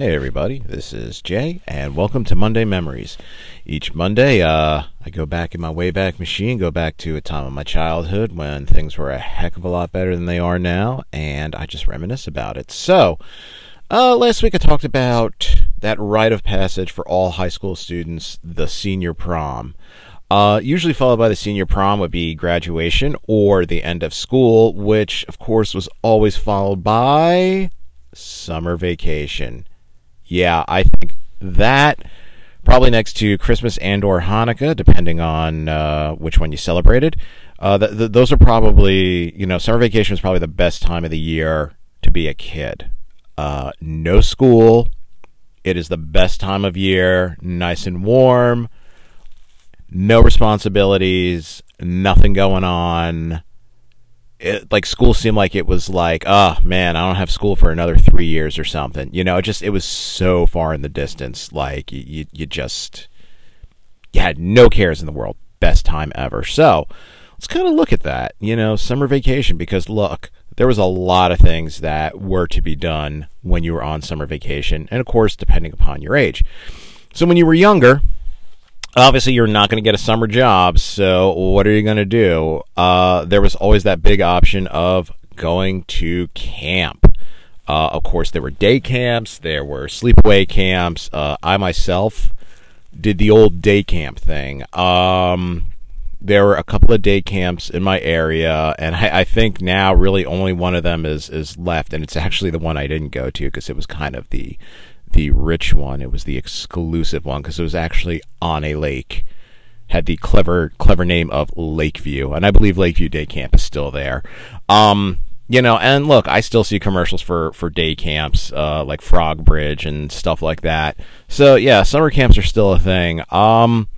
Hey everybody, this is Jay, and welcome to Monday Memories. Each Monday, uh, I go back in my Wayback Machine, go back to a time of my childhood when things were a heck of a lot better than they are now, and I just reminisce about it. So, uh, last week I talked about that rite of passage for all high school students, the senior prom. Uh, usually followed by the senior prom would be graduation or the end of school, which of course was always followed by summer vacation yeah, I think that probably next to Christmas and or Hanukkah, depending on uh, which one you celebrated. Uh, th- th- those are probably, you know, summer vacation is probably the best time of the year to be a kid. Uh, no school. It is the best time of year, nice and warm, no responsibilities, nothing going on it, like school seemed like it was like, oh man, I don't have school for another three years or something. You know, it just it was so far in the distance. Like you, you just you had no cares in the world. Best time ever. So let's kind of look at that. You know, summer vacation because look, there was a lot of things that were to be done when you were on summer vacation, and of course, depending upon your age. So when you were younger, obviously you're not going to get a summer job so what are you going to do? Uh, there was always that big option of going to camp. Uh, of course there were day camps there were sleepaway camps. Uh, i myself did the old day camp thing. Um, there were a couple of day camps in my area and I, I, think now really only one of them is is left and it's actually the one i didn't go to because it was kind of the the rich one. It was the exclusive one because it was actually on a lake. Had the clever clever name of Lakeview, and I believe Lakeview Day Camp is still there. Um, you know, and look, I still see commercials for for day camps, uh, like Frog Bridge and stuff like that. So yeah, summer camps are still a thing. Um,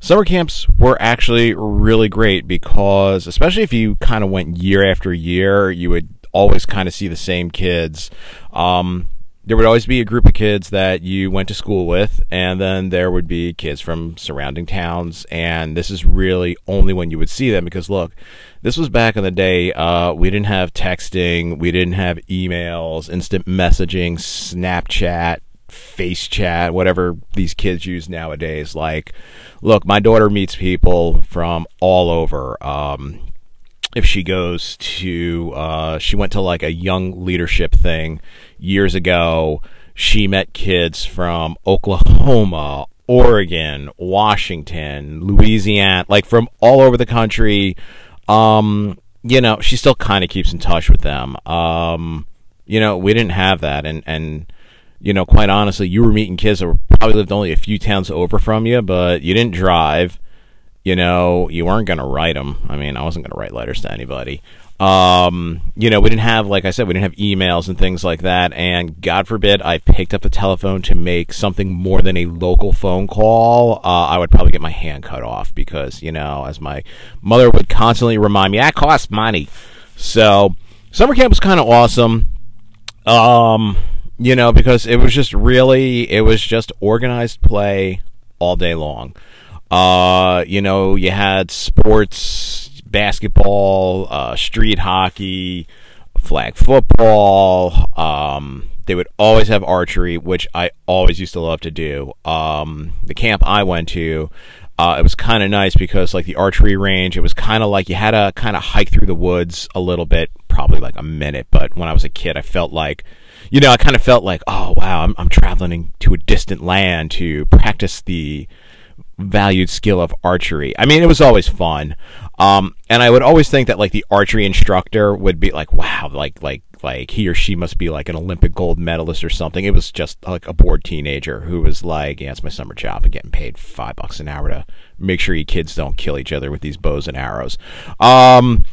summer camps were actually really great because, especially if you kind of went year after year, you would always kind of see the same kids. Um, there would always be a group of kids that you went to school with, and then there would be kids from surrounding towns. And this is really only when you would see them because, look, this was back in the day. Uh, we didn't have texting, we didn't have emails, instant messaging, Snapchat, face chat, whatever these kids use nowadays. Like, look, my daughter meets people from all over. Um, if she goes to uh, she went to like a young leadership thing years ago. She met kids from oklahoma oregon washington louisiana like from all over the country. Um, you know she still kind of keeps in touch with them. Um, you know we didn't have that and and you know quite honestly you were meeting kids that were probably lived only a few towns over from you but you didn't drive you know, you weren't going to write them. I mean, I wasn't going to write letters to anybody. Um, you know, we didn't have, like I said, we didn't have emails and things like that. And God forbid I picked up the telephone to make something more than a local phone call. Uh, I would probably get my hand cut off because, you know, as my mother would constantly remind me, that costs money. So, summer camp was kind of awesome. Um, you know, because it was just really, it was just organized play all day long. Uh, you know, you had sports, basketball, uh, street hockey, flag football. Um, they would always have archery, which I always used to love to do. Um, the camp I went to, uh, it was kind of nice because, like the archery range, it was kind of like you had to kind of hike through the woods a little bit, probably like a minute. But when I was a kid, I felt like, you know, I kind of felt like, oh wow, I'm, I'm traveling to a distant land to practice the valued skill of archery. I mean, it was always fun. Um, and I would always think that like the archery instructor would be like, wow, like like like he or she must be like an Olympic gold medalist or something. It was just like a bored teenager who was like, yeah, it's my summer job and getting paid five bucks an hour to make sure you kids don't kill each other with these bows and arrows. Um,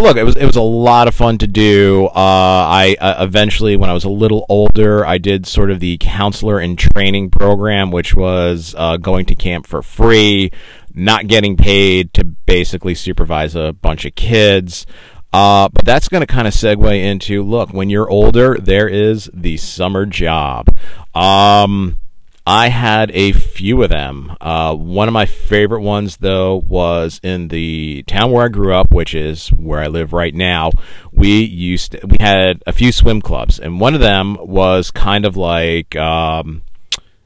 but look, it was it was a lot of fun to do. Uh, I uh, eventually, when I was a little older, I did sort of the counselor and training program, which was uh, going to camp for free, not getting paid to basically supervise a bunch of kids. Uh, but that's going to kind of segue into look when you're older, there is the summer job. Um, I had a few of them. Uh, one of my favorite ones, though, was in the town where I grew up, which is where I live right now. We used to, we had a few swim clubs, and one of them was kind of like um,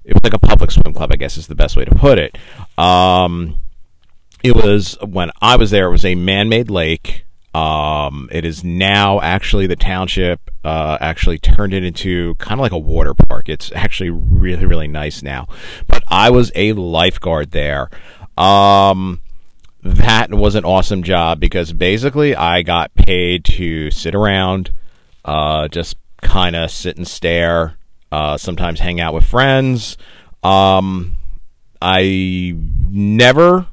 it was like a public swim club, I guess is the best way to put it. Um, it was when I was there. It was a man-made lake. Um, it is now actually the township uh, actually turned it into kind of like a water park. It's actually really really nice now. But I was a lifeguard there. Um, that was an awesome job because basically I got paid to sit around, uh, just kind of sit and stare. Uh, sometimes hang out with friends. Um, I never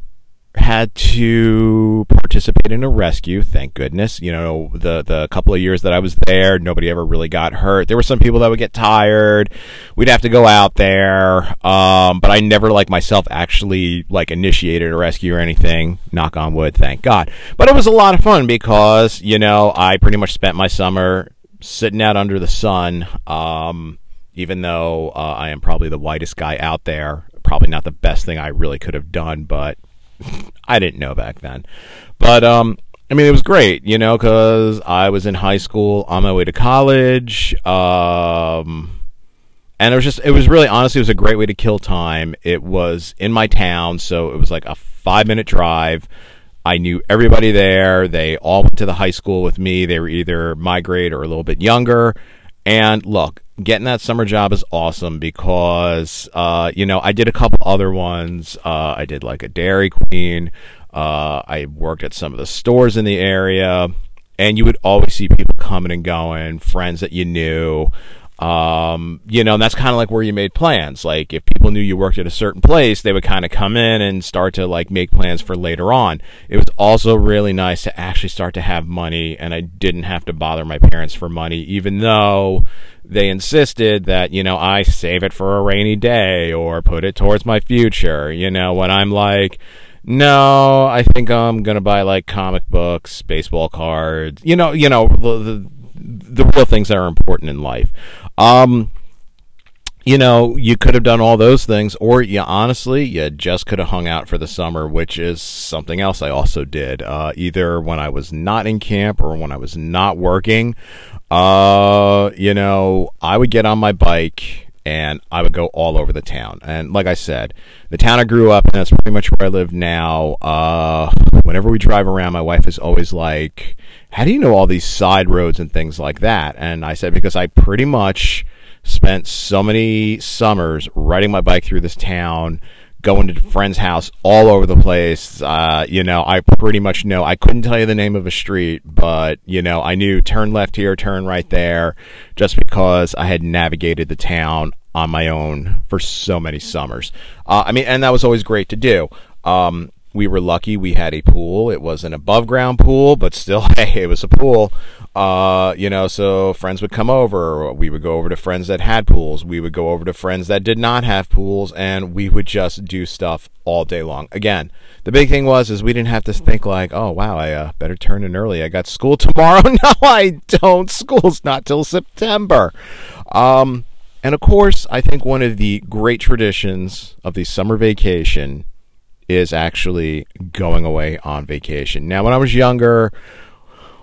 had to participate in a rescue. Thank goodness. You know, the the couple of years that I was there, nobody ever really got hurt. There were some people that would get tired. We'd have to go out there, um, but I never, like myself, actually like initiated a rescue or anything. Knock on wood, thank God. But it was a lot of fun because you know I pretty much spent my summer sitting out under the sun. Um, even though uh, I am probably the whitest guy out there, probably not the best thing I really could have done, but I didn't know back then. But um, I mean, it was great, you know, because I was in high school on my way to college. Um, and it was just, it was really, honestly, it was a great way to kill time. It was in my town, so it was like a five minute drive. I knew everybody there. They all went to the high school with me. They were either my grade or a little bit younger. And look, getting that summer job is awesome because uh, you know I did a couple other ones. Uh, I did like a Dairy Queen. Uh, I worked at some of the stores in the area, and you would always see people coming and going, friends that you knew. Um, you know, and that's kind of like where you made plans. Like if people knew you worked at a certain place, they would kind of come in and start to like make plans for later on. It was also really nice to actually start to have money and I didn't have to bother my parents for money, even though they insisted that, you know, I save it for a rainy day or put it towards my future. You know, when I'm like, no, I think I'm gonna buy like comic books, baseball cards, you know, you know, the, the, the real things that are important in life. Um, you know, you could have done all those things, or you honestly, you just could have hung out for the summer, which is something else I also did. Uh, either when I was not in camp or when I was not working. Uh, you know, I would get on my bike and I would go all over the town. And like I said, the town I grew up in, that's pretty much where I live now. Uh, whenever we drive around, my wife is always like, How do you know all these side roads and things like that? And I said, Because I pretty much spent so many summers riding my bike through this town going to friends' house all over the place. Uh, you know, I pretty much know. I couldn't tell you the name of a street, but you know, I knew turn left here, turn right there, just because I had navigated the town on my own for so many summers. Uh, I mean, and that was always great to do. Um, we were lucky we had a pool. It was an above ground pool, but still, hey, it was a pool. Uh, you know, so friends would come over. We would go over to friends that had pools. We would go over to friends that did not have pools, and we would just do stuff all day long. Again, the big thing was is we didn't have to think like, oh wow, I uh, better turn in early. I got school tomorrow. no, I don't. School's not till September. Um, and of course, I think one of the great traditions of the summer vacation is actually going away on vacation. Now, when I was younger,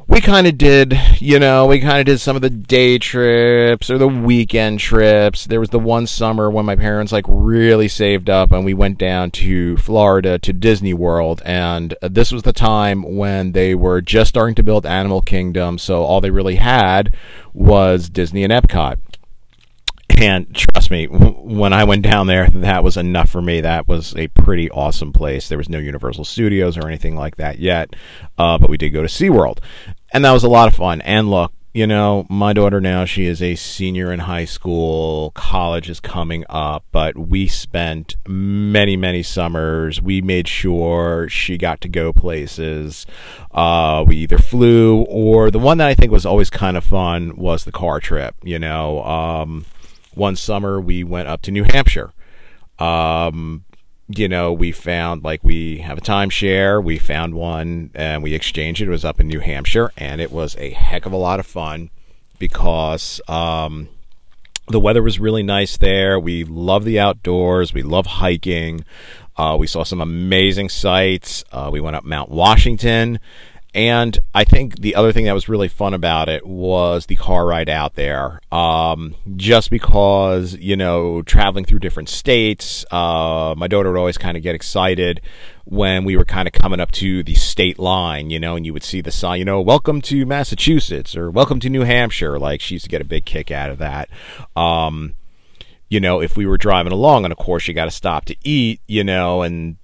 we kind of did, you know, we kind of did some of the day trips or the weekend trips. There was the one summer when my parents like really saved up and we went down to Florida to Disney World. And this was the time when they were just starting to build Animal Kingdom. So all they really had was Disney and Epcot. And trust me, when I went down there, that was enough for me. That was a pretty awesome place. There was no Universal Studios or anything like that yet, uh, but we did go to SeaWorld. And that was a lot of fun. And look, you know, my daughter now, she is a senior in high school. College is coming up, but we spent many, many summers. We made sure she got to go places. Uh, we either flew or the one that I think was always kind of fun was the car trip, you know. Um, one summer we went up to New Hampshire. Um, you know, we found like we have a timeshare. We found one and we exchanged it. It was up in New Hampshire, and it was a heck of a lot of fun because um, the weather was really nice there. We love the outdoors. We love hiking. Uh, we saw some amazing sights. Uh, we went up Mount Washington. And I think the other thing that was really fun about it was the car ride out there. Um, just because, you know, traveling through different states, uh, my daughter would always kind of get excited when we were kind of coming up to the state line, you know, and you would see the sign, you know, welcome to Massachusetts or welcome to New Hampshire. Like she used to get a big kick out of that. Um, you know, if we were driving along, and of course you got to stop to eat, you know, and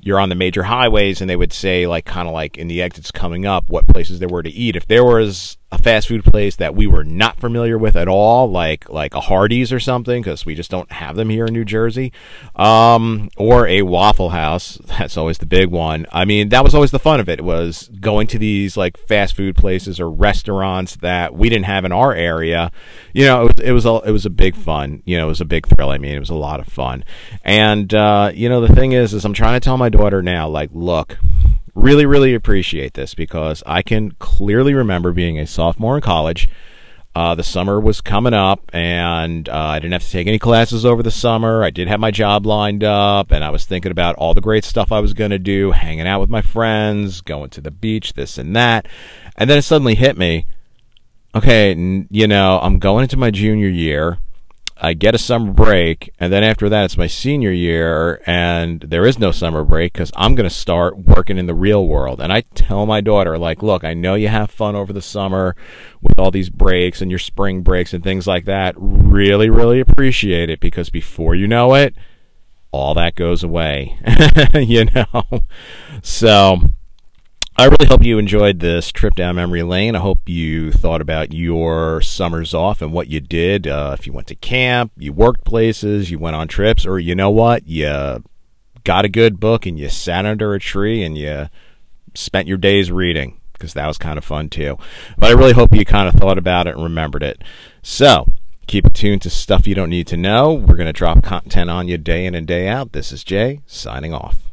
you're on the major highways and they would say like kind of like in the exits coming up what places there were to eat. If there was a fast food place that we were not familiar with at all like like a hardee's or something because we just don't have them here in new jersey. Um, or a waffle house. That's always the big one. I mean that was always the fun of it was going to these like fast food places or restaurants that we didn't have in our area. You know it was, it was a it was a big fun. You know it was a big thrill. I mean it was a lot of fun. And uh, you know the thing is is i'm trying to tell my daughter now like look really, really appreciate this because I can clearly remember being a sophomore in college. Uh, the summer was coming up, and uh, I didn't have to take any classes over the summer. I did have my job lined up, and I was thinking about all the great stuff I was going to do, hanging out with my friends, going to the beach, this and that. And then it suddenly hit me okay, you know, I'm going into my junior year. I get a summer break, and then after that, it's my senior year, and there is no summer break because I'm going to start working in the real world. And I tell my daughter, like, look, I know you have fun over the summer with all these breaks and your spring breaks and things like that. Really, really appreciate it because before you know it, all that goes away, you know? So I really hope you enjoyed this trip down memory lane. I hope you thought about your summers off and what you did. Uh, if you went to camp, you worked places, you went on trips, or you know what, you got a good book and you sat under a tree and you spent your days reading because that was kind of fun too. But I really hope you kind of thought about it and remembered it. So keep it tuned to stuff you don't need to know. We're going to drop content on you day in and day out. This is Jay signing off.